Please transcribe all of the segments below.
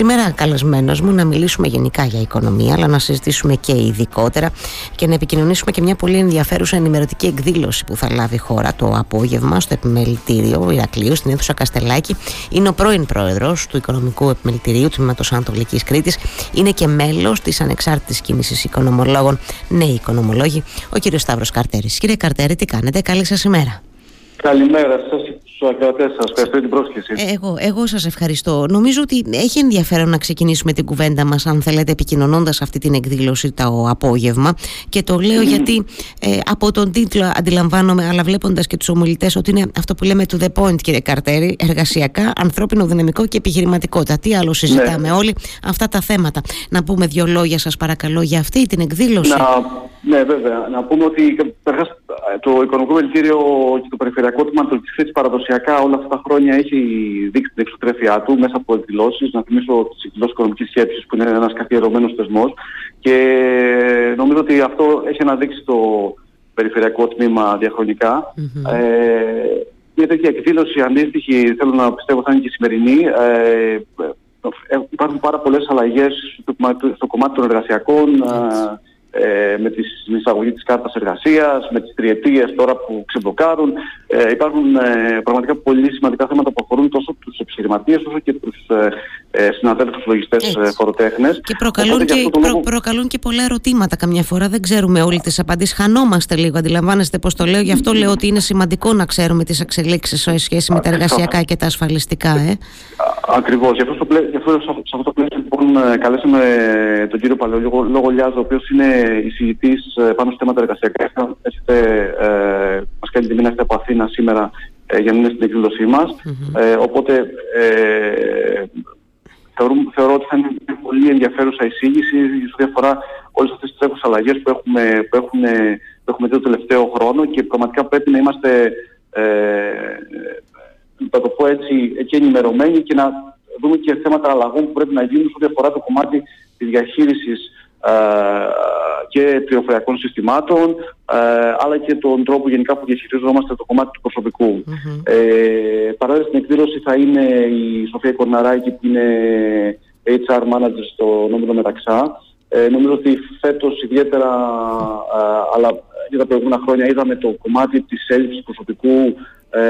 Σήμερα καλεσμένος μου να μιλήσουμε γενικά για οικονομία, αλλά να συζητήσουμε και ειδικότερα και να επικοινωνήσουμε και μια πολύ ενδιαφέρουσα ενημερωτική εκδήλωση που θα λάβει η χώρα το απόγευμα στο επιμελητήριο Ηρακλείου, στην αίθουσα Καστελάκη. Είναι ο πρώην πρόεδρος του Οικονομικού Επιμελητηρίου Τμήματος Ανατολικής Κρήτης. Είναι και μέλος της ανεξάρτητης κίνησης οικονομολόγων, νέοι οικονομολόγοι, ο κύριος Σταύρος Καρτέρης. Κύριε Καρτέρη, τι κάνετε, καλή σας ημέρα. Καλημέρα σας στους ακροατές σας. Ευχαριστώ την πρόσκληση. Ε, εγώ, εγώ σας ευχαριστώ. Νομίζω ότι έχει ενδιαφέρον να ξεκινήσουμε την κουβέντα μας, αν θέλετε, επικοινωνώντας αυτή την εκδήλωση το απόγευμα. Και το λέω γιατί ε, από τον τίτλο αντιλαμβάνομαι, αλλά βλέποντας και τους ομιλητές, ότι είναι αυτό που λέμε to the point, κύριε Καρτέρη, εργασιακά, ανθρώπινο δυναμικό και επιχειρηματικότητα. Τι άλλο συζητάμε ναι. όλοι; Αυτά τα θέματα. Να πούμε δύο λόγια, σας παρακαλώ, για αυτή την εκδήλωση. Να, ναι, βέβαια. Να πούμε ότι το Οικονομικό Βελτίριο και το Περιφερειακό Τμήμα της παραδοσιακά όλα αυτά τα χρόνια έχει δείξει την εξωτρέφειά του μέσα από εκδηλώσεις. Να θυμίσω τις εκδηλώσεις οικονομικής σκέψης που είναι ένας καθιερωμένος θεσμός. Και νομίζω ότι αυτό έχει αναδείξει το Περιφερειακό Τμήμα διαχρονικά. Mm-hmm. Ε, μια τέτοια εκδήλωση αντίστοιχη, θέλω να πιστεύω θα είναι και σημερινή. Ε, ε υπάρχουν πάρα πολλές αλλαγές στο, κομμάτι των εργασιακών, ε, με τη εισαγωγή της κάρτας εργασίας, με τις τριετίες τώρα που ξεμπλοκάρουν. Ε, υπάρχουν ε, πραγματικά πολύ σημαντικά θέματα που αφορούν τόσο τους επιχειρηματίες όσο και τους ε, ε συναδέλφους λογιστές ε, φοροτέχνες. Και, προκαλούν και, προ, προκαλούν και πολλά ερωτήματα καμιά φορά. Δεν ξέρουμε όλοι τις απαντήσεις. Χανόμαστε λίγο, αντιλαμβάνεστε πώς το λέω. Γι' αυτό λέω ότι είναι σημαντικό να ξέρουμε τις εξελίξεις σε σχέση με τα εργασιακά και τα ασφαλιστικά. Ε. Ακριβώς. Γι' αυτό, στο πλαίσιο, σε αυτό το πλαίσιο λοιπόν καλέσαμε τον κύριο Παλαιολόγο ο οποίος είναι εισηγητής ε, πάνω στο θέματα εργασιακά. Έχετε, ε, μας κάνει τιμή να είστε από Αθήνα σήμερα ε, για να είναι στην εκδήλωσή μας. Ε, οπότε ε, θεωρώ, θεωρώ ότι θα είναι μια πολύ ενδιαφέρουσα εισήγηση σε ό,τι αφορά όλες αυτές τις τρέχουσες αλλαγές που έχουμε, που, έχουμε, που έχουμε δει το τελευταίο χρόνο και πραγματικά πρέπει να είμαστε ε, θα το πω έτσι, και ενημερωμένοι και να δούμε και θέματα αλλαγών που πρέπει να γίνουν σε ό,τι αφορά το κομμάτι της διαχείρισης ε, και πληροφοριακών συστημάτων, ε, αλλά και τον τρόπο γενικά που διαχειριζόμαστε το κομμάτι του προσωπικού. Mm-hmm. Ε, παράλληλα στην εκδήλωση θα είναι η Σοφία Κορναράκη που είναι HR manager στο νόμιμο Μεταξά. Ε, νομίζω ότι φέτος ιδιαίτερα, αλλά για τα προηγούμενα χρόνια είδαμε το κομμάτι της έλλειψης προσωπικού ε,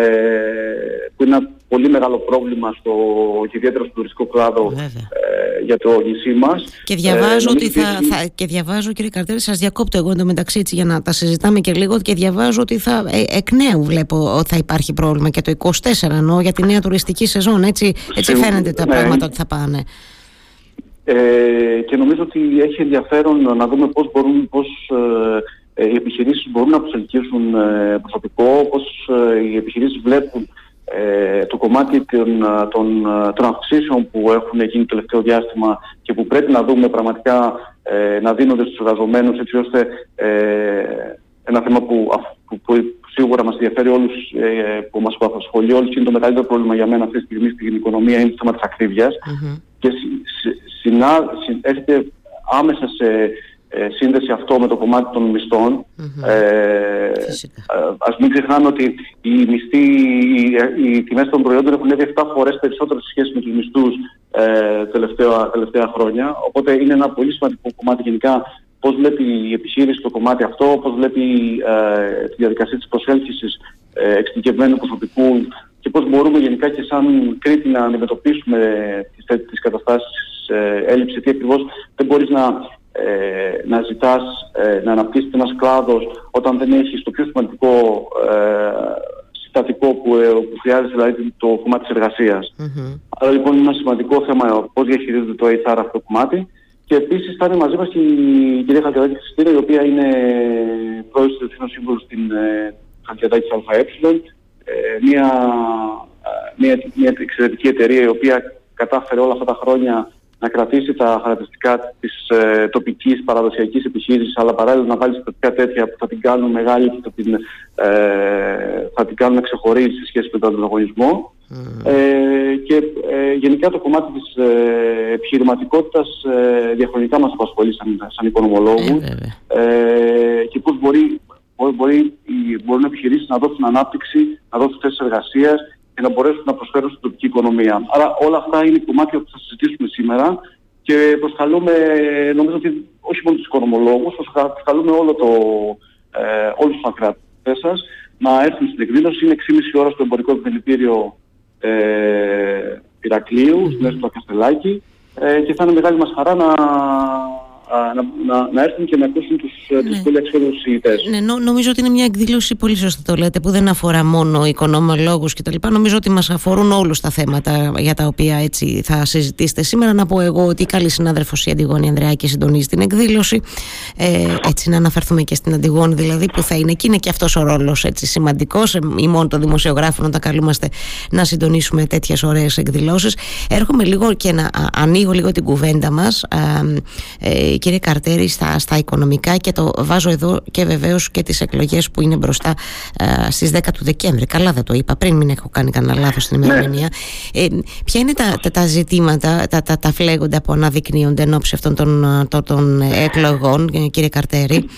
που είναι ένα πολύ μεγάλο πρόβλημα στο, και ιδιαίτερα στο τουριστικό κλάδο ε, για το νησί μας. Και διαβάζω, ε, ότι θα, θα, και διαβάζω κύριε Καρτέρη, σας διακόπτω εγώ εντωμεταξύ έτσι για να τα συζητάμε και λίγο και διαβάζω ότι θα, ε, εκ νέου βλέπω ότι θα υπάρχει πρόβλημα και το 24 εννοώ για τη νέα τουριστική σεζόν. Έτσι, έτσι φαίνεται τα ναι. πράγματα ότι θα πάνε. Ε, και νομίζω ότι έχει ενδιαφέρον να δούμε πώς μπορούν, πώς, ε, ε, οι επιχειρήσεις μπορούν να προσελκύσουν ε, προσωπικό, πώς ε, οι επιχειρήσεις βλέπουν το κομμάτι των, των, των αυξήσεων που έχουν γίνει το τελευταίο διάστημα και που πρέπει να δούμε πραγματικά να δίνονται στους εργαζομένους έτσι ώστε ένα θέμα που, που, σίγουρα μας ενδιαφέρει όλους, που μας απασχολεί όλους είναι το μεγαλύτερο πρόβλημα για μένα αυτή τη στιγμή στην οικονομία είναι το θέμα της ακρίβειας. Και συνα, έρχεται άμεσα σε ε, σύνδεση αυτό με το κομμάτι των μισθων Ε, ας μην ξεχνάμε ότι οι μισθοί, οι, οι τιμές των προϊόντων έχουν έρθει 7 φορές περισσότερο σε σχέση με τους μισθούς ε, τελευταία, τελευταία χρόνια. Οπότε είναι ένα πολύ σημαντικό κομμάτι γενικά πώς βλέπει η επιχείρηση το κομμάτι αυτό, πώς βλέπει ε, τη διαδικασία της προσέλκυσης ε, εξειδικευμένου προσωπικού και πώς μπορούμε γενικά και σαν Κρήτη να αντιμετωπίσουμε τις, τις καταστάσεις ε, έλλειψη, γιατί ακριβώς δεν μπορείς να ε, να ζητάς ε, να αναπτύσσεις ένας κλάδος όταν δεν έχεις το πιο σημαντικό ε, συστατικό που, ε, που χρειάζεται, δηλαδή το κομμάτι της εργασίας. Mm-hmm. Άρα λοιπόν είναι ένα σημαντικό θέμα πώς διαχειρίζεται το HR αυτό το κομμάτι. Και επίσης θα είναι μαζί μας και η κυρία Χαλκιαδάκη Χριστίνα, η οποία είναι πρόεδρος του Εθνικού Σύμβουλου στην ε, Χαλκιαδάκη ΑΕ, ε, μια, μια, μια εξαιρετική εταιρεία η οποία κατάφερε όλα αυτά τα χρόνια να κρατήσει τα χαρακτηριστικά της ε, τοπικής παραδοσιακής επιχείρησης αλλά παράλληλα να βάλει στατικά τέτοια που θα την κάνουν μεγάλη και θα την, ε, θα την κάνουν να ξεχωρίσει σε σχέση με τον ανταγωνισμό. Ε, και ε, γενικά το κομμάτι της ε, επιχειρηματικότητας ε, διαχρονικά μας απασχολεί σαν, σαν οικονομολόγους. Ε, και πώς μπορεί, μπορεί, μπορεί, μπορούν επιχειρήσεις να δώσουν ανάπτυξη, να δώσουν θέσεις εργασίας και να μπορέσουν να προσφέρουν στην τοπική οικονομία. Άρα όλα αυτά είναι κομμάτια που θα συζητήσουμε σήμερα και προσκαλούμε, νομίζω ότι όχι μόνο τους οικονομολόγους, προσκαλούμε όλο το, ε, όλους τους ακράτες σας να έρθουν στην εκδήλωση. Είναι 6,5 ώρα στο εμπορικό επιμελητήριο ε, Ηρακλείου, mm-hmm. στην αίθουσα Καστελάκη ε, και θα είναι μεγάλη μας χαρά να να, να, να έρθουν και να ακούσουν τους, ε, ναι. τους πολύ αξιόλογους Ναι, νο, νομίζω ότι είναι μια εκδήλωση, πολύ σωστά το λέτε, που δεν αφορά μόνο οικονομολόγους κτλ. Νομίζω ότι μας αφορούν όλους τα θέματα για τα οποία έτσι θα συζητήσετε σήμερα. Να πω εγώ ότι η καλή συνάδελφος η Αντιγόνη Ανδρεάκη συντονίζει την εκδήλωση. Ε, έτσι να αναφερθούμε και στην Αντιγόνη δηλαδή που θα είναι εκεί. Είναι και αυτός ο ρόλος έτσι σημαντικός ή μόνο των δημοσιογράφων όταν καλούμαστε να συντονίσουμε τέτοιες ωραίες εκδηλώσεις. Έρχομαι λίγο και να ανοίγω λίγο την κουβέντα μας ε, κύριε Καρτέρη στα, στα οικονομικά και το βάζω εδώ και βεβαίως και τις εκλογές που είναι μπροστά ε, στις 10 του Δεκέμβρη. Καλά δεν το είπα πριν μην έχω κάνει κανένα λάθος στην ημερομηνία. Ναι. Ε, ποια είναι τα, τα, τα ζητήματα, τα, τα, τα φλέγοντα που αναδεικνύονται εν ώψη αυτών των, των, των εκλογών κύριε Καρτέρη;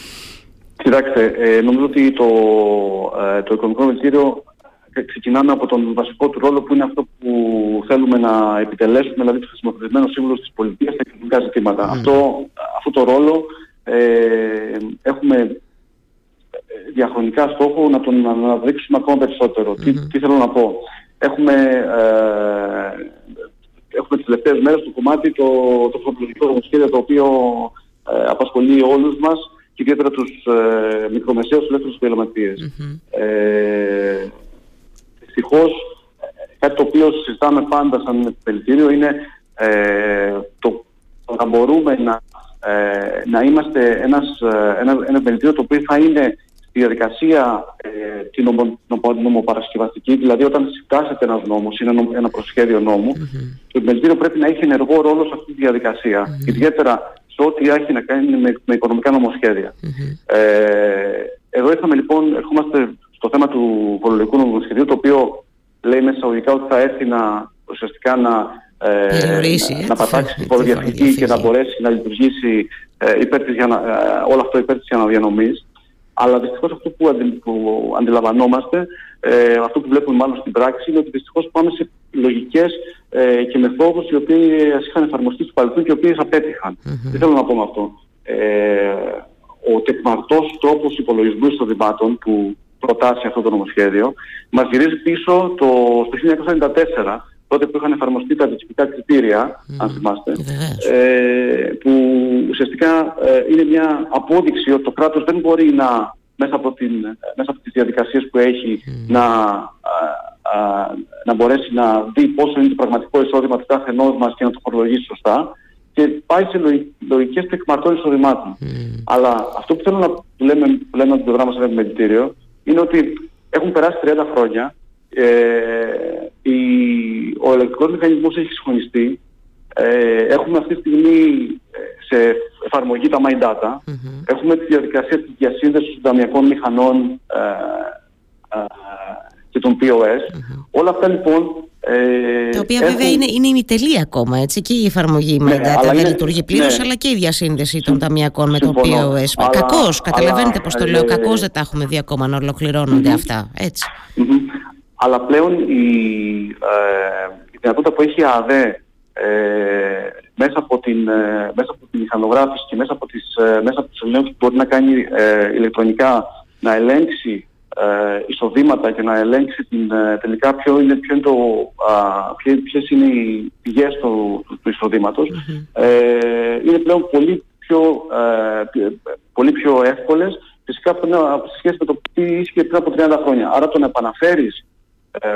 Κοιτάξτε, ε, νομίζω ότι το, ε, το οικονομικό μετήριο ξεκινάμε από τον βασικό του ρόλο που είναι αυτό που θέλουμε να επιτελέσουμε, δηλαδή το χρησιμοποιημένο σύμβολο της πολιτείας στα κοινωνικά ζητήματα. Mm. Αυτό, αυτό το ρόλο ε, έχουμε ε, διαχρονικά στόχο να τον αναδείξουμε ακόμα περισσότερο. Τι, τι θέλω να πω. Έχουμε, ε, έχουμε τις τελευταίες μέρες το κομμάτι το, το φορολογικό νομοσχέδιο το οποίο ε, απασχολεί όλους μας και ιδιαίτερα τους ε, μικρομεσαίους ελεύθερους επαγγελματίες. Ε, Δυστυχώς κάτι το οποίο συζητάμε πάντα σαν επιμελητήριο είναι ε, το, να μπορούμε να, ε, να είμαστε ένας, ε, ένα, ένα επιμελητήριο το οποίο θα είναι στη διαδικασία ε, την νομο, νομοπαρασκευαστική, δηλαδή όταν συντάσσεται ένας νόμος, είναι ένα προσχέδιο νόμου, mm-hmm. το επιμελητήριο πρέπει να έχει ενεργό ρόλο σε αυτή τη διαδικασία. Mm-hmm. Ιδιαίτερα σε ό,τι έχει να κάνει με, με οικονομικά νομοσχέδια. Mm-hmm. Ε, εδώ ήρθαμε λοιπόν, ερχόμαστε στο θέμα του φορολογικού νομοσχεδίου, το οποίο λέει μέσα εισαγωγικά ότι θα έρθει να ουσιαστικά να, ε, να, να πατάξει την φοροδιαφυγή και να μπορέσει να λειτουργήσει ε, υπέρ της, για να, ε, όλο αυτό υπέρ της αναδιανομής. Αλλά δυστυχώς αυτό που, αντι, που αντιλαμβανόμαστε, ε, αυτό που βλέπουμε μάλλον στην πράξη, είναι ότι δυστυχώς πάμε σε λογικές ε, και μεθόδου οι οποίε είχαν εφαρμοστεί στο παρελθόν και οι οποίες απέτυχαν. Mm-hmm. Τι θέλω να πω με αυτό. Ε, ο τεκμαρτός τρόπος υπολογισμού εισοδημάτων που προτάσει αυτό το νομοσχέδιο, μας γυρίζει πίσω το, στο 1994, τότε που είχαν εφαρμοστεί τα διοικητικά κριτήρια, αν θυμάστε, ε, που ουσιαστικά ε, είναι μια απόδειξη ότι το κράτος δεν μπορεί να, μέσα από, την, μέσα από τις διαδικασίες που έχει, να, να μπορέσει να δει πόσο είναι το πραγματικό εισόδημα του κάθε ενός μας και να το φορολογήσει σωστά και πάει σε λογικές τεκμαρτών εισοδημάτων. Αλλά αυτό που θέλω να λέμε, που λέμε από την πλευρά μας ένα επιμελητήριο είναι ότι έχουν περάσει 30 χρόνια, ε, η, ο ελεκτρικός μηχανισμός έχει συγχωνιστεί, ε, έχουμε αυτή τη στιγμή ε, σε εφαρμογή τα My Data, έχουμε τη διαδικασία της διασύνδεσης των ταμιακών μηχανών ε, ε, και των POS. Όλα αυτά λοιπόν ε, τα οποία έχουν... βέβαια είναι, είναι ημιτελή ακόμα, έτσι, και η εφαρμογή ναι, MyData δεν λειτουργεί πλήρως, ναι. αλλά και η διασύνδεση των ταμιακών με τον POS. Κακώς, καταλαβαίνετε πώς το λέω, ε, κακώς δεν τα έχουμε δει ακόμα να ολοκληρώνονται mm-hmm. αυτά. Έτσι. Mm-hmm. Αλλά πλέον η, ε, η δυνατότητα που έχει η ΑΔΕ ε, μέσα, από την, ε, μέσα από την μηχανογράφηση και μέσα από, τις, ε, μέσα από τους ελέγχους που μπορεί να κάνει ε, ηλεκτρονικά να ελέγξει ε, εισοδήματα και να ελέγξει την, ε, τελικά ποιο είναι, ποιο είναι το, α, ποιες είναι οι πηγές του, του, εισοδηματος ε, είναι πλέον πολύ πιο, ε, πολύ πιο εύκολες φυσικά από, σε σχέση με το τι ίσχυε πριν από 30 χρόνια. Άρα το να επαναφέρεις ε,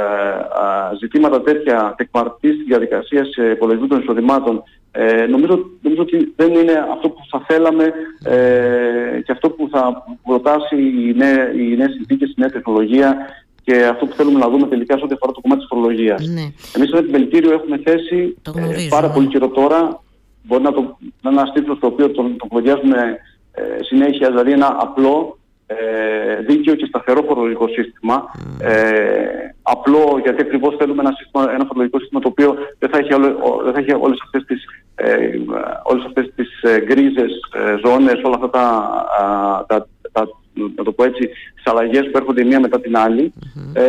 ζητήματα τέτοια τεκμαρτής στη διαδικασίας σε υπολογισμού των εισοδημάτων ε, νομίζω, νομίζω ότι δεν είναι αυτό που θα θέλαμε ε, και αυτό που θα προτάσει οι, νέε, οι νέες συνθήκες, η νέα τεχνολογία και αυτό που θέλουμε να δούμε τελικά σε ό,τι αφορά το κομμάτι της φορολογίας. Ναι. Εμείς στο Βελτήριο έχουμε θέσει ε, πάρα πολύ καιρό τώρα, μπορεί να, το, να είναι ένα τίτλο το οποίο τον, τον ε, συνέχεια, δηλαδή ένα απλό ε, δίκαιο και σταθερό φορολογικό σύστημα. Ε, απλό γιατί ακριβώς θέλουμε ένα, σύστημα, ένα φορολογικό σύστημα το οποίο δεν θα έχει, όλο, δεν θα έχει όλες αυτές τις, ε, όλες αυτές τις ε, γκρίζες ε, ζώνες, όλα αυτά τα, τα, τα, να το πω έτσι, τις αλλαγές που έρχονται η μία μετά την άλλη. Ε,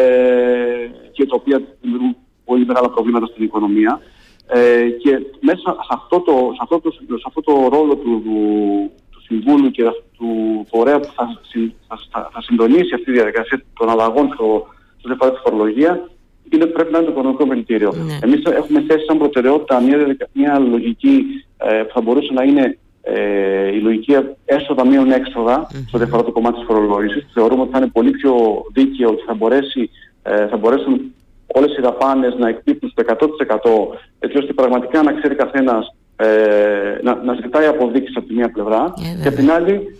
και τα οποία δημιουργούν πολύ μεγάλα προβλήματα στην οικονομία. Ε, και μέσα σε αυτό το, σε αυτό το, σε αυτό το ρόλο του, του, Συμβούλου και του φορέα που θα, θα, θα, συντονίσει αυτή τη διαδικασία των αλλαγών στο, στο διαφορά τη φορολογία, είναι, πρέπει να είναι το οικονομικό βελτίριο. Ναι. Εμείς έχουμε θέσει σαν προτεραιότητα μια, μια λογική ε, που θα μπορούσε να είναι ε, η λογική έσοδα μείων έξοδα mm-hmm. στο διαφορά το κομμάτι της φορολόγησης. Θεωρούμε ότι θα είναι πολύ πιο δίκαιο ότι θα, μπορέσει, ε, θα μπορέσουν όλες οι δαπάνες να εκπίπτουν στο 100% έτσι ώστε πραγματικά να ξέρει καθένας ε, να, να ζητάει αποδείξεις από τη μία πλευρά yeah, και από την άλλη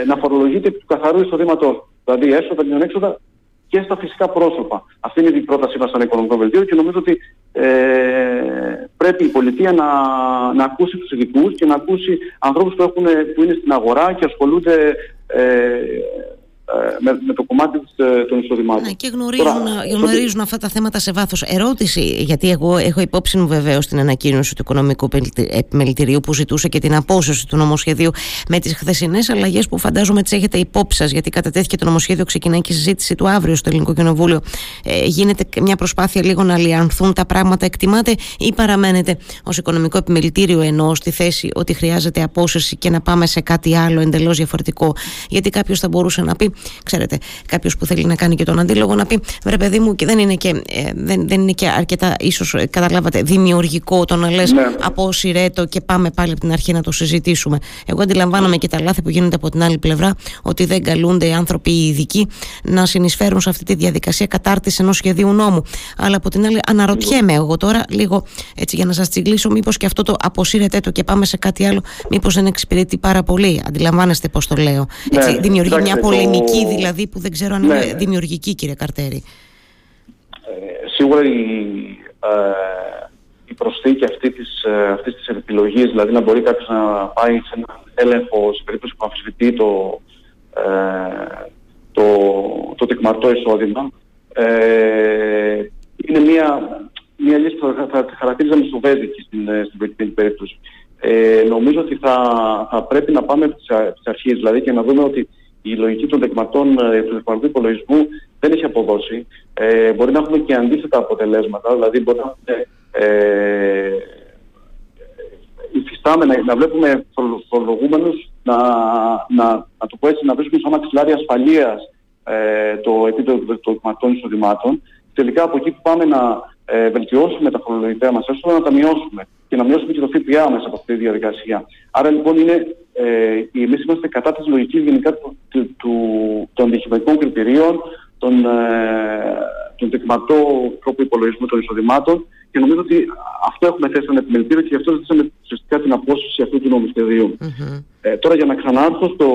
ε, να φορολογείται του καθαρού εισοδήματος. Δηλαδή έσοδα, μείων έξοδα και στα φυσικά πρόσωπα. Αυτή είναι η πρότασή μας σαν οικονομικό βελτίο και νομίζω ότι ε, πρέπει η πολιτεία να, να ακούσει τους ειδικούς και να ακούσει ανθρώπους που, έχουν, που είναι στην αγορά και ασχολούνται ε, ε, με, με το κομμάτι ε, των εισοδημάτων. Ναι, και γνωρίζουν, Τώρα, γνωρίζουν αυτά τα θέματα σε βάθος. Ερώτηση, γιατί εγώ έχω υπόψη μου βεβαίως την ανακοίνωση του Οικονομικού Επιμελητηρίου που ζητούσε και την απόσυρση του νομοσχεδίου με τις χθεσινές αλλαγές που φαντάζομαι τις έχετε υπόψη σας, γιατί κατατέθηκε το νομοσχέδιο, ξεκινάει και η συζήτηση του αύριο στο Ελληνικό Κοινοβούλιο. Ε, γίνεται μια προσπάθεια λίγο να λιανθούν τα πράγματα, εκτιμάτε ή παραμένετε ως Οικονομικό Επιμελητήριο ενώ στη θέση ότι χρειάζεται απόσυρση και να πάμε σε κάτι άλλο εντελώς διαφορετικό. Γιατί κάποιος θα μπορούσε να πει ξέρετε, κάποιος που θέλει να κάνει και τον αντίλογο να πει βρε παιδί μου και δεν είναι και, ε, δεν, δεν είναι και αρκετά ίσως ε, καταλάβατε δημιουργικό το να λες ναι. απόσυρε το και πάμε πάλι από την αρχή να το συζητήσουμε. Εγώ αντιλαμβάνομαι και τα λάθη που γίνονται από την άλλη πλευρά ότι δεν καλούνται οι άνθρωποι οι ειδικοί να συνεισφέρουν σε αυτή τη διαδικασία κατάρτιση ενός σχεδίου νόμου. Αλλά από την άλλη αναρωτιέμαι εγώ τώρα λίγο έτσι για να σας τσιγκλίσω μήπως και αυτό το αποσύρετε το και πάμε σε κάτι άλλο μήπως δεν εξυπηρετεί πάρα πολύ. Αντιλαμβάνεστε πώς το λέω. Έτσι, ναι, δημιουργεί μια πολεμική δηλαδή που δεν ξέρω αν είναι ναι. δημιουργική κύριε Καρτέρη. Ε, σίγουρα η, ε, η προσθήκη αυτή της, ε, αυτής της επιλογής, δηλαδή να μπορεί κάποιος να πάει σε ένα έλεγχο σε περίπτωση που αμφισβητεί το, ε, το, το τεκμαρτό εισόδημα, ε, είναι μια, μια λύση που θα, θα χαρακτήριζαμε σοβέδικη στην, ε, στην προκειμένη περίπτωση. Ε, νομίζω ότι θα, θα πρέπει να πάμε από τις αρχές δηλαδή και να δούμε ότι η λογική των δεκματών ε, του δεκματικού υπολογισμού δεν έχει αποδώσει. Ε, μπορεί να έχουμε και αντίθετα αποτελέσματα, δηλαδή μπορεί να έχουμε ε, υφιστάμενα, να βλέπουμε φορολογούμενους να, να, να το πω έτσι, να βρίσκουν σαν μαξιλάρι ασφαλείας ε, το επίπεδο των δεκματών εισοδημάτων. Τελικά από εκεί που πάμε να ε, βελτιώσουμε τα φορολογικά μας έσοδα, να τα μειώσουμε και να μειώσουμε και το ΦΠΑ μέσα από αυτή τη διαδικασία. Άρα λοιπόν είναι, ε, εμείς είμαστε κατά της λογικής γενικά του, του, του, των διχηματικών κριτηρίων, των, ε, τον τεκματό τρόπο υπολογισμού των εισοδημάτων και νομίζω ότι αυτό έχουμε θέσει σαν επιμελητήριο και γι' αυτό ζητήσαμε ουσιαστικά την απόσυση αυτού του νομοσχεδίου. Mm-hmm. Ε, τώρα για να ξανάρθω στο,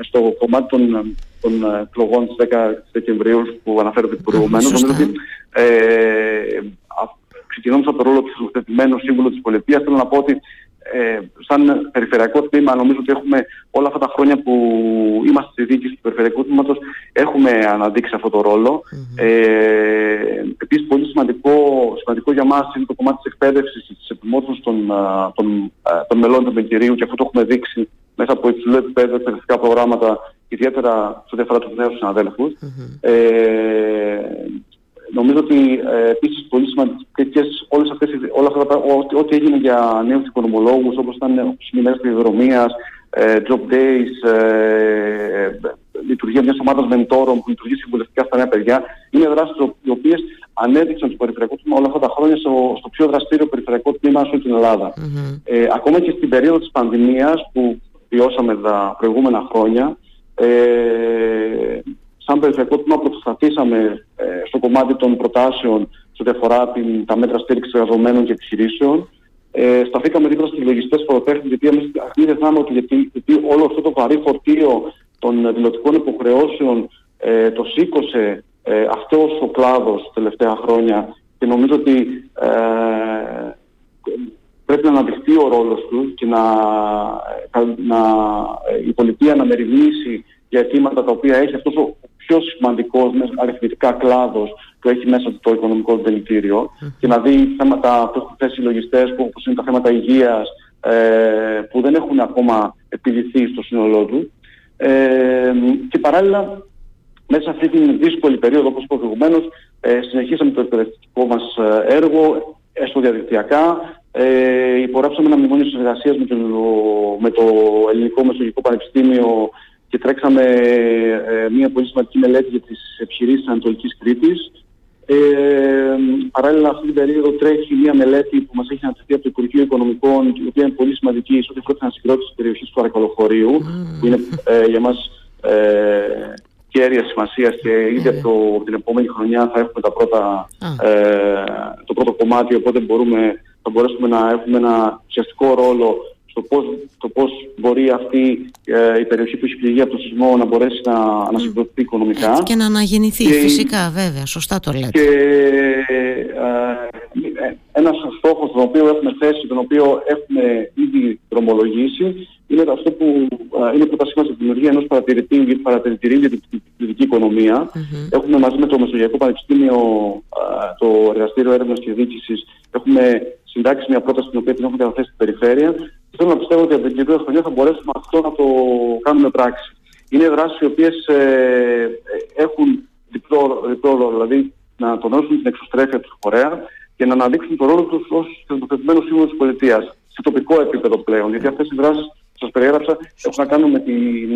ε, στο κομμάτι των, των εκλογών της 10 Δεκεμβρίου που αναφέρατε προηγουμένως, mm-hmm. νομίζω ότι ε, ξεκινώντας από το ρόλο του θεσμοθετημένου σύμβουλου της πολιτείας, θέλω να πω ότι ε, σαν περιφερειακό τμήμα νομίζω ότι έχουμε όλα αυτά τα χρόνια που είμαστε στη διοίκηση του περιφερειακού τμήματος έχουμε αναδείξει αυτό το ρόλο. Mm-hmm. Ε, επίσης πολύ σημαντικό, σημαντικό για μας είναι το κομμάτι της εκπαίδευσης και της επιμόρφωσης των, των, των μελών του Επενκυρίου και αυτό το έχουμε δείξει μέσα από υψηλό επίπεδο εκπαιδευτικά προγράμματα ιδιαίτερα σε ό,τι αφορά τους νέους συναδέλφους. Mm-hmm. Ε, Νομίζω ότι ε, επίσης πολύ σημαντικές όλες αυτές, όλα αυτά, ό,τι, ό,τι έγινε για νέους οικονομολόγους όπως ήταν ημέρες της ε, job days, ε, λειτουργία μιας ομάδας μεντόρων που λειτουργεί συμβουλευτικά στα νέα παιδιά, είναι δράσεις οι οποίες ανέδειξαν το περιφερειακό τμήμα όλα αυτά τα χρόνια στο, στο πιο δραστήριο περιφερειακό τμήμα σε όλη την Ελλάδα. Mm-hmm. Ε, ακόμα και στην περίοδο της πανδημίας που βιώσαμε τα προηγούμενα χρόνια, ε, σαν περιφερειακό τμήμα προσπαθήσαμε ε, στο κομμάτι των προτάσεων σε ό,τι αφορά την, τα μέτρα στήριξης εργαζομένων και επιχειρήσεων. Ε, σταθήκαμε δίπλα στους λογιστές φοροτέχνες, γιατί εμείς μην ξεχνάμε ότι γιατί, γιατί, όλο αυτό το βαρύ φορτίο των δηλωτικών υποχρεώσεων ε, το σήκωσε ε, αυτός ο κλάδος τα τελευταία χρόνια και νομίζω ότι ε, πρέπει να αναδειχθεί ο ρόλος του και να, ε, να, η πολιτεία να μεριμνήσει για αιτήματα τα οποία έχει αυτός ο πιο σημαντικός αριθμητικά κλάδος που έχει μέσα το οικονομικό δηλητήριο και να δει θέματα που έχουν θέσει οι λογιστές που όπως είναι τα θέματα υγείας ε, που δεν έχουν ακόμα επιληθεί στο σύνολό του ε, και παράλληλα μέσα σε αυτή την δύσκολη περίοδο, όπως είπα προηγουμένως, ε, συνεχίσαμε το εκπαιδευτικό μας ε, έργο, έστω διαδικτυακά. Ε, υπογράψαμε ένα μνημόνιο συνεργασίας με το, με το Ελληνικό Μεσογειακό Πανεπιστήμιο και τρέξαμε ε, μια πολύ σημαντική μελέτη για τις επιχειρήσεις Ανατολικής Κρήτης. Ε, παράλληλα αυτή την περίοδο τρέχει μια μελέτη που μας έχει ανατεθεί από το Υπουργείο Οικονομικών η οποία είναι πολύ σημαντική σε ό,τι αφορά την ανασυγκρότηση της περιοχής του Αρακολοχωρίου mm. που είναι ε, για μας ε, κέρια σημασίας και ήδη από, το, την επόμενη χρονιά θα έχουμε τα πρώτα, ε, το πρώτο κομμάτι οπότε μπορούμε, θα μπορέσουμε να έχουμε ένα ουσιαστικό ρόλο στο πώς, το πώς μπορεί αυτή ε, η περιοχή που έχει πληγεί από το σεισμό να μπορέσει να ανασυγκροτηθεί οικονομικά. Έτσι και να αναγεννηθεί, φυσικά βέβαια, σωστά το λέτε. Και ε, ένας στόχος τον οποίο έχουμε θέσει, τον οποίο έχουμε ήδη δρομολογήσει, είναι αυτό που ε, είναι πρότασή μας για τη δημιουργία ενός παρατηρητή, παρατηρητηρίου για την δυτική Έχουμε μαζί με το Μεσογειακό Πανεπιστήμιο, ε, το Εργαστήριο Έρευνας και Διοίκησης, έχουμε συντάξει μια πρόταση την οποία την έχουμε καταθέσει στην περιφέρεια θέλω να πιστεύω ότι από την καινούργια χρονιά θα μπορέσουμε αυτό να το κάνουμε πράξη. Είναι δράσεις οι οποίες ε, έχουν διπλό, διπλό ρόλο, δηλαδή να τονώσουν την εξωστρέφεια του φορέα και να αναδείξουν τον ρόλο τους ως θεσμοθετημένο σύμβολο της πολιτείας σε τοπικό επίπεδο πλέον. Γιατί αυτές οι δράσεις σας περιέγραψα έχουν να κάνουν με, την,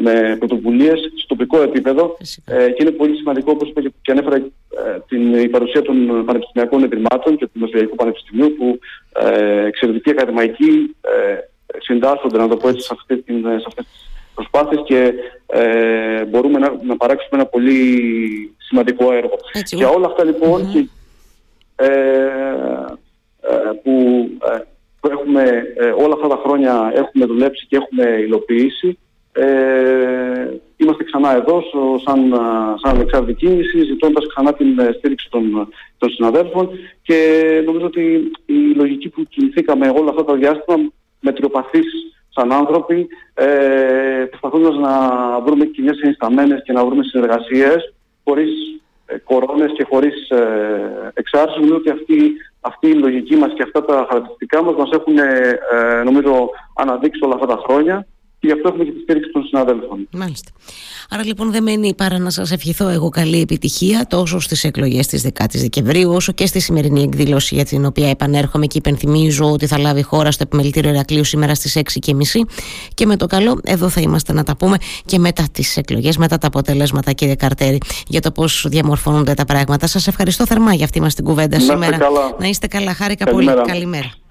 με πρωτοβουλίες στο τοπικό επίπεδο ε, και είναι πολύ σημαντικό όπως είπα και ανέφερα ε, την, η παρουσία των πανεπιστημιακών ιδρυμάτων και του Μεσογειακού Πανεπιστημίου που ε, εξαιρετικοί ακαδημαϊκοί ε, συντάσσονται να το πω έτσι σε αυτές, την, σε αυτές τις προσπάθειες και ε, μπορούμε να, να παράξουμε ένα πολύ σημαντικό έργο. Έτσι, Για όλα αυτά λοιπόν και, ε, ε, που που έχουμε ε, όλα αυτά τα χρόνια έχουμε δουλέψει και έχουμε υλοποιήσει. Ε, είμαστε ξανά εδώ σαν, σαν ανεξάρτητη κίνηση, ζητώντας ξανά την ε, στήριξη των, των συναδέλφων και νομίζω ότι η λογική που κινηθήκαμε όλα αυτά τα διάστημα μετριοπαθείς σαν άνθρωποι, ε, προσπαθώντας να βρούμε κοινές ενισταμένες και να βρούμε συνεργασίες χωρίς ε, κορώνες και χωρίς ε, εξάρσεις, νομίζω ότι αυτή αυτή η λογική μας και αυτά τα χαρακτηριστικά μας μας έχουν ε, νομίζω αναδείξει όλα αυτά τα χρόνια. και γι' αυτό έχουμε και τη στήριξη των συναδέλφων. Μάλιστα. Άρα λοιπόν δεν μένει παρά να σας ευχηθώ εγώ καλή επιτυχία τόσο στις εκλογές της 10 η Δεκεμβρίου όσο και στη σημερινή εκδήλωση για την οποία επανέρχομαι και υπενθυμίζω ότι θα λάβει χώρα στο επιμελητήριο Ερακλείου σήμερα στις 6.30 και με το καλό εδώ θα είμαστε να τα πούμε και μετά τις εκλογές, μετά τα αποτελέσματα κύριε Καρτέρη για το πώς διαμορφώνονται τα πράγματα. Σας ευχαριστώ θερμά για αυτή μας την κουβέντα σήμερα. Να είστε καλά. Χάρηκα πολύ. Καλημέρα.